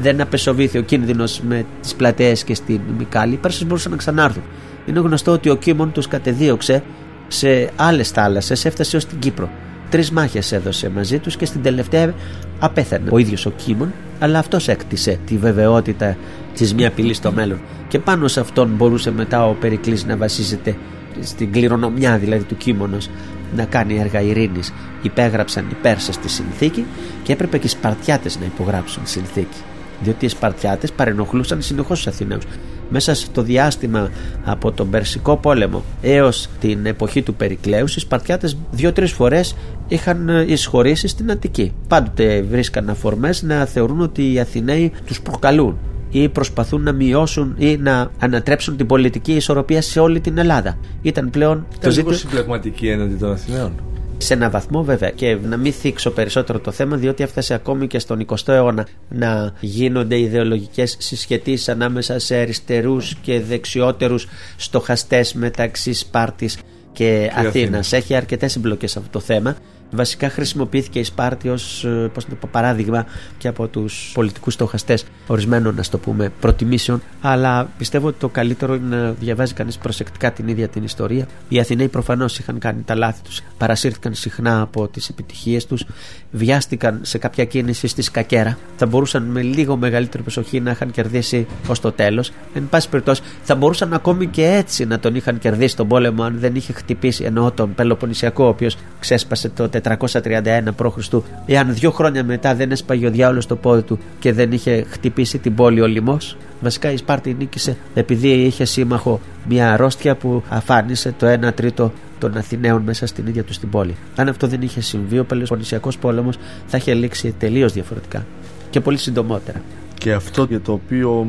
Δεν απεσοβήθη ο κίνδυνος με τις πλατείες και στην Μικάλη. Οι Πέρσες μπορούσαν να ξανάρθουν. Είναι γνωστό ότι ο Κίμων τους κατεδίωξε σε άλλες θάλασσες, έφτασε ως την Κύπρο. Τρεις μάχες έδωσε μαζί τους και στην τελευταία απέθανε ο ίδιος ο Κίμων, αλλά αυτός έκτισε τη βεβαιότητα της μια απειλή στο μέλλον. Και πάνω σε αυτόν μπορούσε μετά ο Περικλής να βασίζεται στην κληρονομιά δηλαδή του Κίμωνος να κάνει έργα ειρήνης. Υπέγραψαν οι Πέρσες τη συνθήκη και έπρεπε και οι Σπαρτιάτες να υπογράψουν τη συνθήκη. Διότι οι Σπαρτιάτες παρενοχλούσαν συνεχώς τους Αθηναίους. Μέσα στο διάστημα από τον Περσικό πόλεμο έως την εποχή του Περικλέους οι Σπαρτιάτες δύο-τρεις φορές είχαν εισχωρήσει στην Αττική. Πάντοτε βρίσκαν αφορμές να θεωρούν ότι οι Αθηναίοι τους προκαλούν ή προσπαθούν να μειώσουν ή να ανατρέψουν την πολιτική ισορροπία σε όλη την Ελλάδα. Ήταν πλέον το ζήτημα. συμπλεγματική έναντι των Αθηναίων. Σε ένα βαθμό βέβαια και να μην θίξω περισσότερο το θέμα διότι έφτασε ακόμη και στον 20ο αιώνα να γίνονται ιδεολογικές συσχετήσεις ανάμεσα σε αριστερούς και δεξιότερους στοχαστές μεταξύ Σπάρτης και, και Αθήνας. Έχει αρκετές συμπλοκές αυτό το θέμα Βασικά χρησιμοποιήθηκε η Σπάρτη ως ε, παράδειγμα και από τους πολιτικούς στοχαστές ορισμένων, να το πούμε, προτιμήσεων. Αλλά πιστεύω ότι το καλύτερο είναι να διαβάζει κανείς προσεκτικά την ίδια την ιστορία. Οι Αθηναίοι προφανώς είχαν κάνει τα λάθη τους, παρασύρθηκαν συχνά από τις επιτυχίες τους, βιάστηκαν σε κάποια κίνηση στη Σκακέρα. Θα μπορούσαν με λίγο μεγαλύτερη προσοχή να είχαν κερδίσει ως το τέλος. Εν πάση περιπτώσει, θα μπορούσαν ακόμη και έτσι να τον είχαν κερδίσει τον πόλεμο αν δεν είχε χτυπήσει ενώ τον Πελοποννησιακό, ο οποίος ξέσπασε το 431 π.Χ. Εάν δύο χρόνια μετά δεν έσπαγε ο διάολος το πόδι του και δεν είχε χτυπήσει την πόλη ο λοιμός, βασικά η Σπάρτη νίκησε επειδή είχε σύμμαχο μια αρρώστια που αφάνισε το 1 τρίτο των Αθηναίων μέσα στην ίδια τους την πόλη. Αν αυτό δεν είχε συμβεί, ο Πελοποννησιακό πόλεμος θα είχε λήξει τελείως διαφορετικά και πολύ συντομότερα. Και αυτό για το οποίο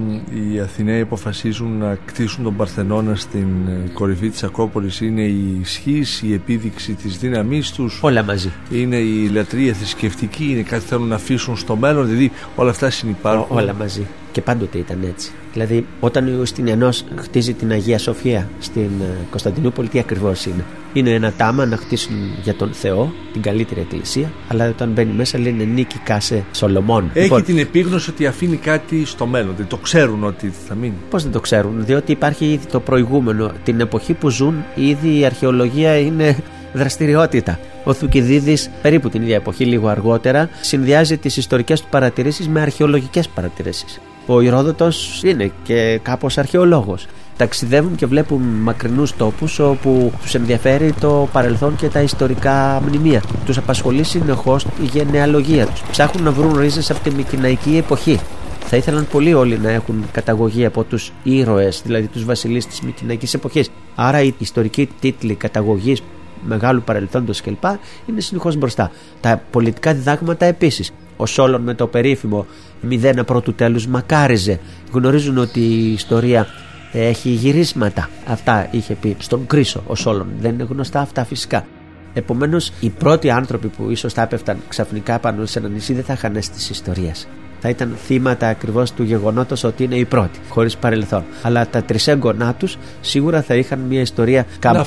οι Αθηναίοι αποφασίζουν να κτίσουν τον Παρθενώνα στην ε, κορυφή της Ακρόπολης είναι η ισχύς, η επίδειξη της δύναμής τους. Όλα μαζί. Είναι η λατρεία θρησκευτική, είναι κάτι που θέλουν να αφήσουν στο μέλλον, δηλαδή όλα αυτά συνεπάρχουν. Όλα μαζί. Και πάντοτε ήταν έτσι. Δηλαδή, όταν ο Ιουστινιανό χτίζει την Αγία Σοφία στην ε, Κωνσταντινούπολη, τι ακριβώς είναι; Είναι ένα τάμα να χτίσουν για τον Θεό την καλύτερη εκκλησία, αλλά όταν μπαίνει μέσα λένε νίκη κάσε Σολομών. Έχει λοιπόν, την επίγνωση ότι αφήνει κάτι στο μέλλον, δηλαδή το ξέρουν ότι θα μείνει. Πώς δεν το ξέρουν, διότι υπάρχει ήδη το προηγούμενο. Την εποχή που ζουν, ήδη η αρχαιολογία είναι δραστηριότητα. Ο Θουκυδίδης, περίπου την ίδια εποχή, λίγο αργότερα, συνδυάζει τις ιστορικές του παρατηρήσεις με αρχαιολογικές παρατηρήσεις. Ο Ηρόδοτος είναι και κάπως αρχαιολόγος. Ταξιδεύουν και βλέπουν μακρινούς τόπους όπου τους ενδιαφέρει το παρελθόν και τα ιστορικά μνημεία. Τους απασχολεί συνεχώς η γενεαλογία τους. Ψάχνουν να βρουν ρίζες από τη Μικυναϊκή εποχή. Θα ήθελαν πολύ όλοι να έχουν καταγωγή από τους ήρωες, δηλαδή τους βασιλείς της Μικυναϊκής εποχής. Άρα οι ιστορικοί τίτλοι καταγωγής μεγάλου παρελθόντος κλπ. είναι συνεχώς μπροστά. Τα πολιτικά διδάγματα επίσης. Ο Σόλων με το περίφημο μηδένα πρώτου τέλους μακάριζε. Γνωρίζουν ότι η ιστορία έχει γυρίσματα. Αυτά είχε πει στον Κρίσο ο Σόλων. Δεν είναι γνωστά αυτά φυσικά. Επομένως, οι πρώτοι άνθρωποι που ίσως θα έπεφταν ξαφνικά πάνω σε ένα νησί δεν θα είχαν τη ιστορίας. Θα ήταν θύματα ακριβώς του γεγονότος ότι είναι οι πρώτοι, χωρίς παρελθόν. Αλλά τα τρισέγγονά τους σίγουρα θα είχαν μια ιστορία κάπω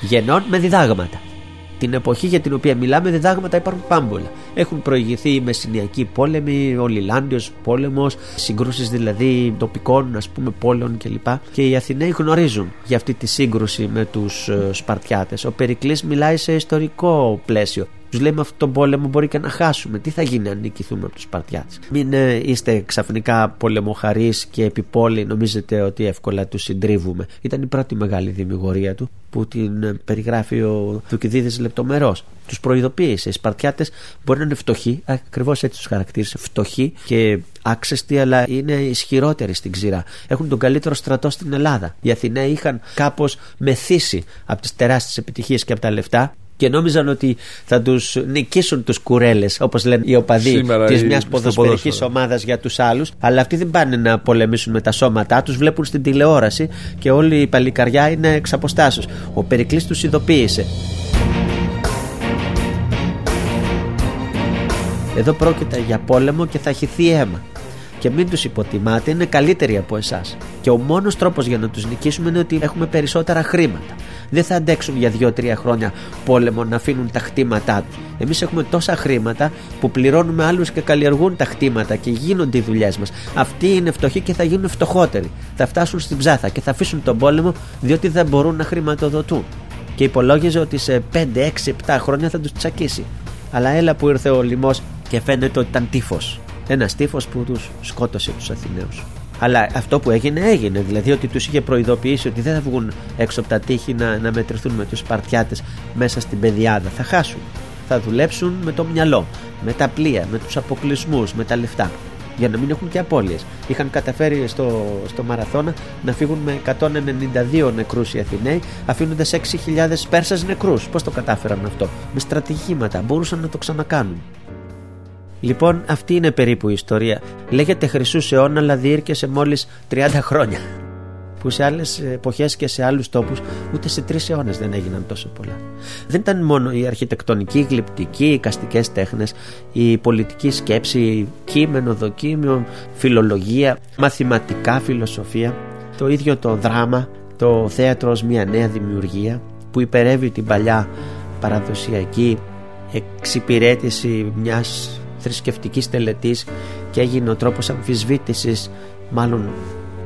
γενών με διδάγματα την εποχή για την οποία μιλάμε διδάγματα υπάρχουν πάμπολα. Έχουν προηγηθεί οι Μεσσηνιακοί πόλεμοι, ο Λιλάντιο πόλεμος, συγκρούσεις δηλαδή τοπικών ας πούμε πόλεων κλπ. Και οι Αθηναίοι γνωρίζουν για αυτή τη σύγκρουση με τους ε, Σπαρτιάτες. Ο Περικλής μιλάει σε ιστορικό πλαίσιο. Τους λέει με αυτόν τον πόλεμο μπορεί και να χάσουμε. Τι θα γίνει αν νικηθούμε από τους Σπαρτιάτες; Μην ε, είστε ξαφνικά πολεμοχαρείς και επιπόλοι, νομίζετε ότι εύκολα τους συντρίβουμε. Ήταν η πρώτη μεγάλη δημιουργία του που την ε, περιγράφει ο Θουκυδίδης λεπτομερό. Τους προειδοποίησε. Οι Σπαρτιάτες μπορεί να είναι φτωχοί, ακριβώς έτσι τους χαρακτήρισε. Φτωχοί και άξεστοι, αλλά είναι ισχυρότεροι στην ξηρά. Έχουν τον καλύτερο στρατό στην Ελλάδα. Οι Αθηναίοι είχαν κάπως μεθύσει από τις τεράστιες επιτυχίες και από τα λεφτά και νόμιζαν ότι θα τους νικήσουν τους κουρέλες, όπως λένε οι οπαδοί της μιας ποδοσφαιρικής ομάδας για τους άλλους. Αλλά αυτοί δεν πάνε να πολεμήσουν με τα σώματά τους, βλέπουν στην τηλεόραση και όλη η παλικαριά είναι εξ αποστάσεως. Ο Περικλής τους ειδοποίησε. Εδώ πρόκειται για πόλεμο και θα χυθεί αίμα και μην τους υποτιμάτε, είναι καλύτεροι από εσάς. Και ο μόνος τρόπος για να τους νικήσουμε είναι ότι έχουμε περισσότερα χρήματα. Δεν θα αντέξουν για 2-3 χρόνια πόλεμο να αφήνουν τα χτήματά τους. Εμείς έχουμε τόσα χρήματα που πληρώνουμε άλλους και καλλιεργούν τα χτήματα και γίνονται οι δουλειές μας. Αυτοί είναι φτωχοί και θα γίνουν φτωχότεροι. Θα φτάσουν στην ψάθα και θα αφήσουν τον πόλεμο διότι δεν μπορούν να χρηματοδοτούν. Και υπολόγιζε ότι σε 5, 6, 7 χρόνια θα τους τσακίσει. Αλλά έλα που ήρθε ο λοιμός και φαίνεται ότι ήταν τύφος. Ένας τύφος που τους σκότωσε τους Αθηναίους. Αλλά αυτό που έγινε έγινε. Δηλαδή ότι τους είχε προειδοποιήσει ότι δεν θα βγουν έξω από τα τείχη να, να μετρηθούν με τους Σπαρτιάτε μέσα στην πεδιάδα. Θα χάσουν. Θα δουλέψουν με το μυαλό, με τα πλοία, με τους αποκλεισμούς, με τα λεφτά. Για να μην έχουν και απώλειες. Είχαν καταφέρει στο, στο Μαραθώνα να φύγουν με 192 νεκρούς οι Αθηναίοι, αφήνοντας 6.000 Πέρσας νεκρούς. Πώς το κατάφεραν αυτό; Με στρατηγήματα. Μπορούσαν να το ξανακάνουν. Λοιπόν, αυτή είναι περίπου η ιστορία. Λέγεται Χρυσούς αιώνας, αλλά διήρκεσε μόλις 30 χρόνια. Που σε άλλες εποχές και σε άλλους τόπους ούτε σε τρεις αιώνες δεν έγιναν τόσο πολλά. Δεν ήταν μόνο η αρχιτεκτονική, η γλυπτική, οι καστικές τέχνες, η πολιτική σκέψη, κείμενο, δοκίμιο, φιλολογία, μαθηματικά, φιλοσοφία. Το ίδιο το δράμα, το θέατρο ως μια νέα δημιουργία που υπερεύει την παλιά παραδοσιακή εξυπηρέτηση μιας θρησκευτικής τελετής και έγινε ο τρόπος αμφισβήτησης μάλλον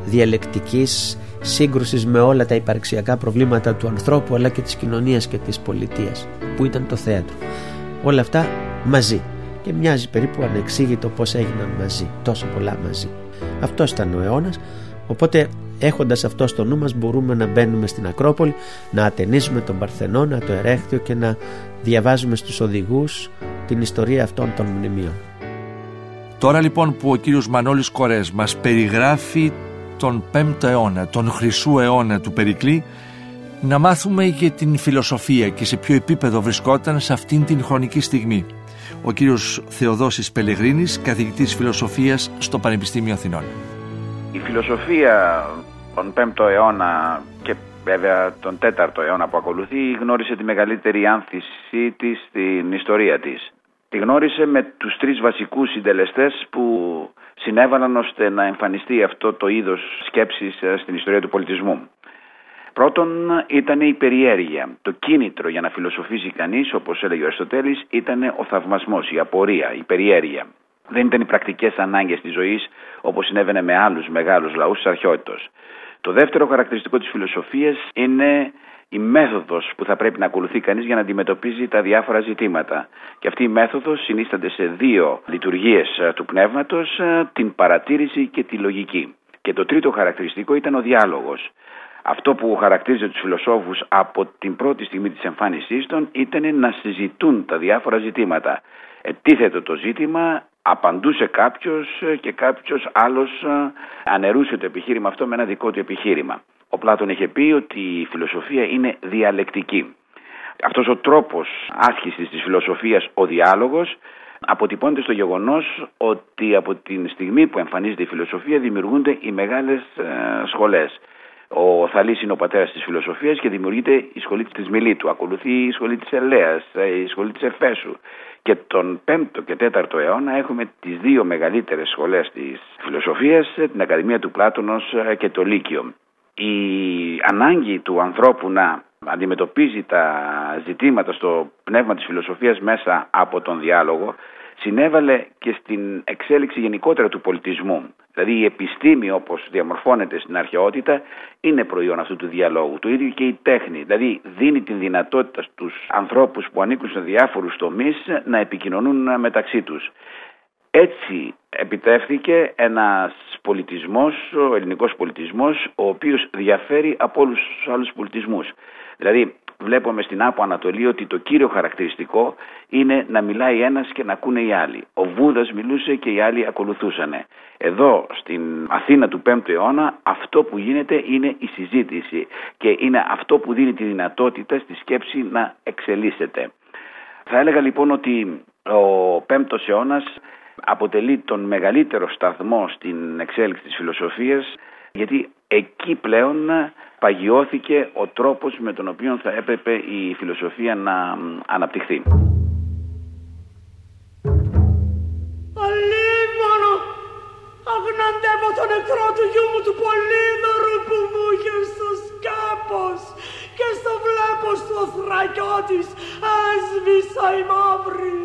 διαλεκτικής σύγκρουσης με όλα τα υπαρξιακά προβλήματα του ανθρώπου αλλά και της κοινωνίας και της πολιτείας που ήταν το θέατρο. Όλα αυτά μαζί. Και μοιάζει περίπου ανεξήγητο πως έγιναν μαζί τόσο πολλά μαζί. Αυτός ήταν ο αιώνας. οπότε έχοντας αυτό στο νου μας μπορούμε να μπαίνουμε στην Ακρόπολη να ατενίζουμε τον Παρθενώνα, το Ερέχθιο και να διαβάζουμε στους οδηγούς την ιστορία αυτών των μνημείων. Τώρα λοιπόν που ο κύριος Μανώλης Κορές μας περιγράφει τον 5ο αιώνα, τον χρυσού αιώνα του Περικλή, να μάθουμε για την φιλοσοφία και σε ποιο επίπεδο βρισκόταν σε αυτήν την χρονική στιγμή. Ο κύριος Θεοδόσης Πελεγρίνης, καθηγητής φιλοσοφίας στο Πανεπιστήμιο Αθηνών. Η φιλοσοφία τον 5ο αιώνα και βέβαια τον 4ο αιώνα που ακολουθεί γνώρισε τη μεγαλύτερη άνθηση της στην ιστορία της. Τη γνώρισε με τους τρεις βασικούς συντελεστές που συνέβαλαν ώστε να εμφανιστεί αυτό το είδος σκέψης ε, στην ιστορία του πολιτισμού. Πρώτον ήταν η περιέργεια. Το κίνητρο για να φιλοσοφήσει κανείς, όπως έλεγε ο Αριστοτέλης, ήταν ο θαυμασμός, η απορία, η περιέργεια. Δεν ήταν οι πρακτικές ανάγκες της ζωής όπως συνέβαινε με άλλους μεγάλους λαούς της αρχαιότητας. Το δεύτερο χαρακτηριστικό της φιλοσοφίας είναι η μέθοδος που θα πρέπει να ακολουθεί κανείς για να αντιμετωπίζει τα διάφορα ζητήματα. Και αυτή η μέθοδος συνίσταται σε δύο λειτουργίες ε, του πνεύματος, ε, την παρατήρηση και τη λογική. Και το τρίτο χαρακτηριστικό ήταν ο διάλογος. Αυτό που χαρακτήριζε τους φιλοσόφους από την πρώτη στιγμή της εμφάνισής των ήταν να συζητούν τα διάφορα ζητήματα. Ετίθετο το ζήτημα, απαντούσε κάποιος και κάποιος άλλος ε, ανερούσε το επιχείρημα αυτό με ένα δικό του επιχείρημα. Ο Πλάτων είχε πει ότι η φιλοσοφία είναι διαλεκτική. Αυτός ο τρόπος άσκησης της φιλοσοφίας, ο διάλογος, αποτυπώνεται στο γεγονός ότι από την στιγμή που εμφανίζεται η φιλοσοφία δημιουργούνται οι μεγάλες ε, σχολές. Ο Θαλής είναι ο πατέρας της φιλοσοφίας και δημιουργείται η σχολή της Μιλήτου. Ακολουθεί η σχολή της Ελέας, ε, η σχολή της Εφέσου. Και τον 5ο και 4ο αιώνα έχουμε τις δύο μεγαλύτερες σχολές της φιλοσοφίας, την Ακαδημία του Πλάτωνος ε, και το Λύκειο η ανάγκη του ανθρώπου να αντιμετωπίζει τα ζητήματα στο πνεύμα της φιλοσοφίας μέσα από τον διάλογο συνέβαλε και στην εξέλιξη γενικότερα του πολιτισμού. Δηλαδή η επιστήμη όπως διαμορφώνεται στην αρχαιότητα είναι προϊόν αυτού του διαλόγου. Το ίδιο και η τέχνη. Δηλαδή δίνει την δυνατότητα στους ανθρώπους που ανήκουν σε διάφορους τομείς να επικοινωνούν μεταξύ τους. Έτσι επιτεύχθηκε ένας πολιτισμός, ο ελληνικός πολιτισμός, ο οποίος διαφέρει από όλους τους άλλους πολιτισμούς. Δηλαδή βλέπουμε στην Άπο Ανατολή ότι το κύριο χαρακτηριστικό είναι να μιλάει ένας και να ακούνε οι άλλοι. Ο Βούδας μιλούσε και οι άλλοι ακολουθούσαν. Εδώ στην Αθήνα του 5ου αιώνα αυτό που γίνεται είναι η συζήτηση και είναι αυτό που δίνει τη δυνατότητα στη σκέψη να εξελίσσεται. Θα έλεγα λοιπόν ότι ο 5ος αιώνας αποτελεί τον μεγαλύτερο σταθμό στην εξέλιξη της φιλοσοφίας γιατί εκεί πλέον παγιώθηκε ο τρόπος με τον οποίο θα έπρεπε η φιλοσοφία να αναπτυχθεί. Αλίμονο, αγναντεύω τον νεκρό του γιού μου του Πολύδωρου που μου είχε στο σκάπος και στο βλέπω στο θρακιό της έσβησα η μαύρη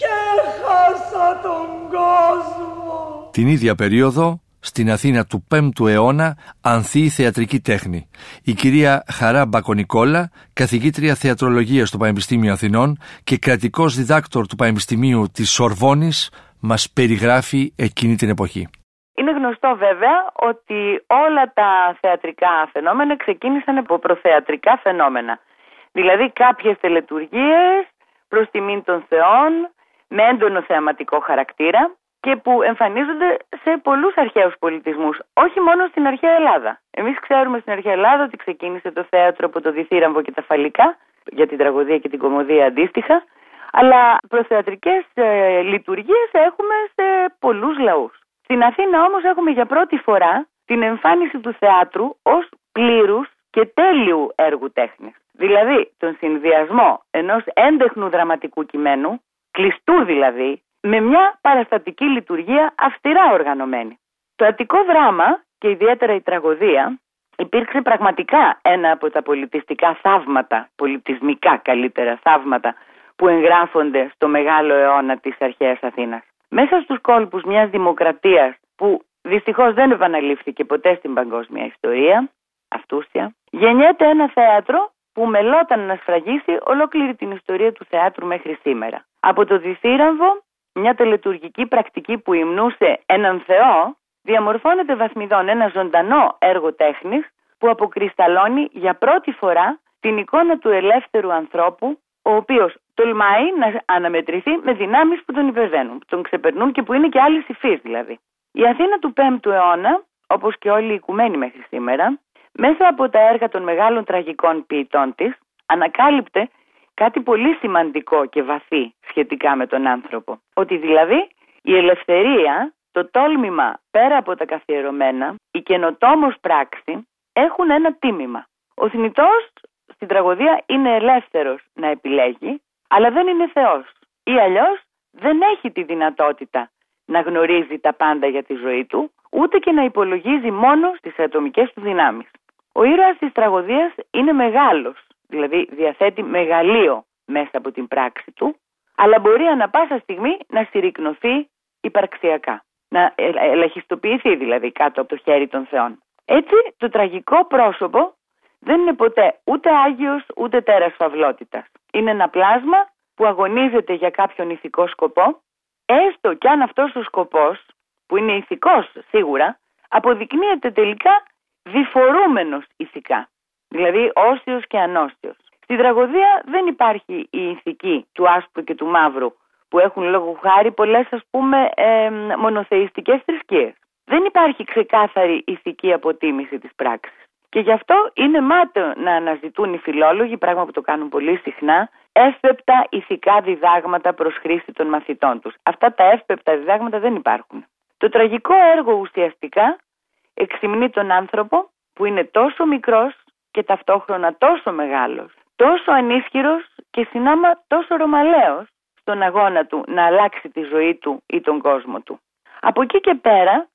και χάσα τον κόσμο. Την ίδια περίοδο στην Αθήνα του 5ου αιώνα ανθεί η θεατρική τέχνη. Η κυρία Χαρά Μπακονικόλα, καθηγήτρια θεατρολογίας στο Πανεπιστήμιο Αθηνών και κρατικός διδάκτορ του Πανεπιστημίου της Σορβόνης, μας περιγράφει εκείνη την εποχή. Είναι γνωστό βέβαια ότι όλα τα θεατρικά φαινόμενα ξεκίνησαν από προθεατρικά φαινόμενα. Δηλαδή κάποιες τελετουργίες προς τιμήν των θεών με έντονο θεαματικό χαρακτήρα και που εμφανίζονται σε πολλούς αρχαίους πολιτισμούς, όχι μόνο στην αρχαία Ελλάδα. Εμείς ξέρουμε στην αρχαία Ελλάδα ότι ξεκίνησε το θέατρο από το Διθύραμβο και τα Φαλικά, για την τραγωδία και την κομμωδία αντίστοιχα, αλλά προθεατρικές ε, λειτουργίες έχουμε σε πολλούς λαούς. Στην Αθήνα όμως έχουμε για πρώτη φορά την εμφάνιση του θεάτρου ως πλήρους και τέλειου έργου τέχνης. Δηλαδή τον συνδυασμό ενός έντεχνου δραματικού κειμένου, κλειστού δηλαδή, με μια παραστατική λειτουργία αυστηρά οργανωμένη. Το Αττικό δράμα και ιδιαίτερα η τραγωδία υπήρξε πραγματικά ένα από τα πολιτιστικά θαύματα, πολιτισμικά καλύτερα θαύματα που εγγράφονται στο μεγάλο αιώνα της αρχαίας Αθήνας. Μέσα στους κόλπους μιας δημοκρατίας που δυστυχώς δεν επαναλήφθηκε ποτέ στην παγκόσμια ιστορία, αυτούσια, γεννιέται ένα θέατρο που μελόταν να σφραγίσει ολόκληρη την ιστορία του θεάτρου μέχρι σήμερα. Από το Διθύραμβο μια τελετουργική πρακτική που υμνούσε έναν Θεό, διαμορφώνεται βαθμιδών ένα ζωντανό έργο τέχνης που αποκρισταλώνει για πρώτη φορά την εικόνα του ελεύθερου ανθρώπου, ο οποίος τολμάει να αναμετρηθεί με δυνάμεις που τον υπερβαίνουν, που τον ξεπερνούν και που είναι και άλλη υφής δηλαδή. Η Αθήνα του 5ου αιώνα, όπως και όλοι οι οικουμένοι μέχρι σήμερα, μέσα από τα έργα των μεγάλων τραγικών ποιητών της, ανακάλυπτε κάτι πολύ σημαντικό και βαθύ σχετικά με τον άνθρωπο. Ότι δηλαδή η ελευθερία, το τόλμημα πέρα από τα καθιερωμένα, η καινοτόμος πράξη έχουν ένα τίμημα. Ο θνητός στην τραγωδία είναι ελεύθερος να επιλέγει, αλλά δεν είναι Θεός. Ή αλλιώς δεν έχει τη δυνατότητα να γνωρίζει τα πάντα για τη ζωή του, ούτε και να υπολογίζει μόνο στις ατομικές του δυνάμεις. Ο ήρωας της τραγωδίας είναι μεγάλος, δηλαδή διαθέτει μεγαλείο μέσα από την πράξη του, αλλά μπορεί ανα πάσα στιγμή να συρρυκνωθεί υπαρξιακά. Να ελαχιστοποιηθεί δηλαδή κάτω από το χέρι των θεών. Έτσι το τραγικό πρόσωπο δεν είναι ποτέ ούτε Άγιος ούτε τέρας φαυλότητας. Είναι ένα πλάσμα που αγωνίζεται για κάποιον ηθικό σκοπό, έστω κι αν αυτός ο σκοπός, που είναι ηθικός σίγουρα, αποδεικνύεται τελικά διφορούμενος ηθικά δηλαδή όσιος και ανώστιος. Στην τραγωδία δεν υπάρχει η ηθική του άσπρου και του μαύρου που έχουν λόγω χάρη πολλές ας πούμε ε, μονοθεϊστικές θρησκείες. Δεν υπάρχει ξεκάθαρη ηθική αποτίμηση της πράξης. Και γι' αυτό είναι μάταιο να αναζητούν οι φιλόλογοι, πράγμα που το κάνουν πολύ συχνά, εύπεπτα ηθικά διδάγματα προς χρήση των μαθητών τους. Αυτά τα εύπεπτα διδάγματα δεν υπάρχουν. Το τραγικό έργο ουσιαστικά εξυμνεί τον άνθρωπο που είναι τόσο μικρός και ταυτόχρονα τόσο μεγάλος, τόσο ανίσχυρος και συνάμα τόσο ρωμαλαίος στον αγώνα του να αλλάξει τη ζωή του ή τον κόσμο του. Από εκεί και πέρα,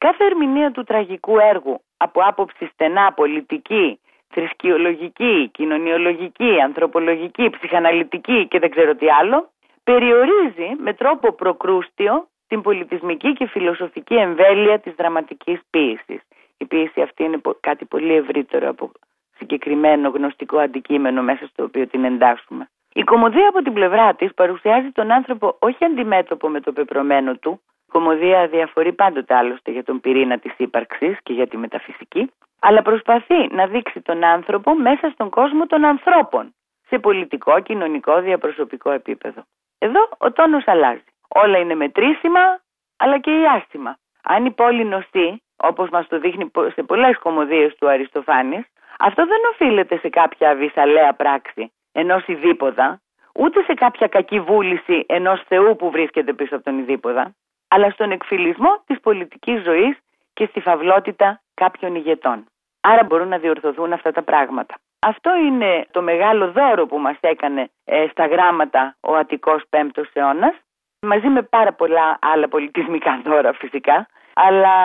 κάθε ερμηνεία του τραγικού έργου από άποψη στενά πολιτική, θρησκειολογική, κοινωνιολογική, ανθρωπολογική, ψυχαναλυτική και δεν ξέρω τι άλλο, περιορίζει με τρόπο προκρούστιο την πολιτισμική και φιλοσοφική εμβέλεια της δραματικής ποίησης. Η ποίηση αυτή είναι κάτι πολύ ευρύτερο από συγκεκριμένο γνωστικό αντικείμενο μέσα στο οποίο την εντάσσουμε. Η κομμωδία από την πλευρά της παρουσιάζει τον άνθρωπο όχι αντιμέτωπο με το πεπρωμένο του, η κομμωδία διαφορεί πάντοτε άλλωστε για τον πυρήνα της ύπαρξης και για τη μεταφυσική, αλλά προσπαθεί να δείξει τον άνθρωπο μέσα στον κόσμο των ανθρώπων, σε πολιτικό, κοινωνικό, διαπροσωπικό επίπεδο. Εδώ ο τόνος αλλάζει. Όλα είναι μετρήσιμα, αλλά και άστιμα. Αν η πόλη νοστεί, όπως μας το δείχνει σε πολλές κομμωδίες του Αριστοφάνης, αυτό δεν οφείλεται σε κάποια βυσαλαία πράξη ενός ειδήποδα, ούτε σε κάποια κακή βούληση ενός Θεού που βρίσκεται πίσω από τον ειδήποδα, αλλά στον εκφυλισμό της πολιτικής ζωής και στη φαυλότητα κάποιων ηγετών. Άρα μπορούν να διορθωθούν αυτά τα πράγματα. Αυτό είναι το μεγάλο δώρο που μας έκανε ε, στα γράμματα ο Αττικός 5ος αιώνας, μαζί με πάρα πολλά άλλα πολιτισμικά δώρα φυσικά, Αλλά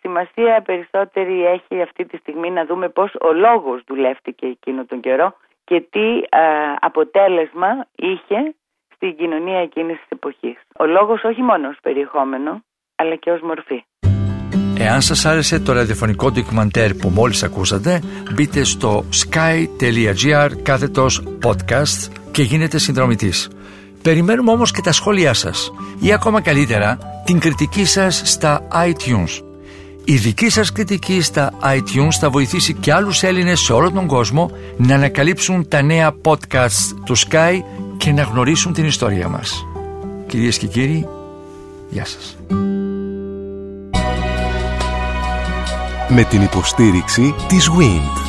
σημασία περισσότερη έχει αυτή τη στιγμή να δούμε πώς ο λόγος δουλεύτηκε εκείνο τον καιρό και τι ε, αποτέλεσμα είχε στην κοινωνία εκείνης της εποχής. Ο λόγος όχι μόνο ως περιεχόμενο, αλλά και ως μορφή. Εάν σας άρεσε το ραδιοφωνικό ντοκιμαντέρ που μόλις ακούσατε, μπείτε στο sky.gr κάθετος podcast και γίνετε συνδρομητής. Περιμένουμε όμως και τα σχόλιά σας ή ακόμα καλύτερα την κριτική σας στα iTunes. Η δική σας κριτική στα iTunes θα βοηθήσει και άλλους Έλληνες σε όλο τον κόσμο να ανακαλύψουν τα νέα podcasts του Sky και να γνωρίσουν την ιστορία μας. Κυρίες και κύριοι, γεια σας. Με την υποστήριξη της WIND.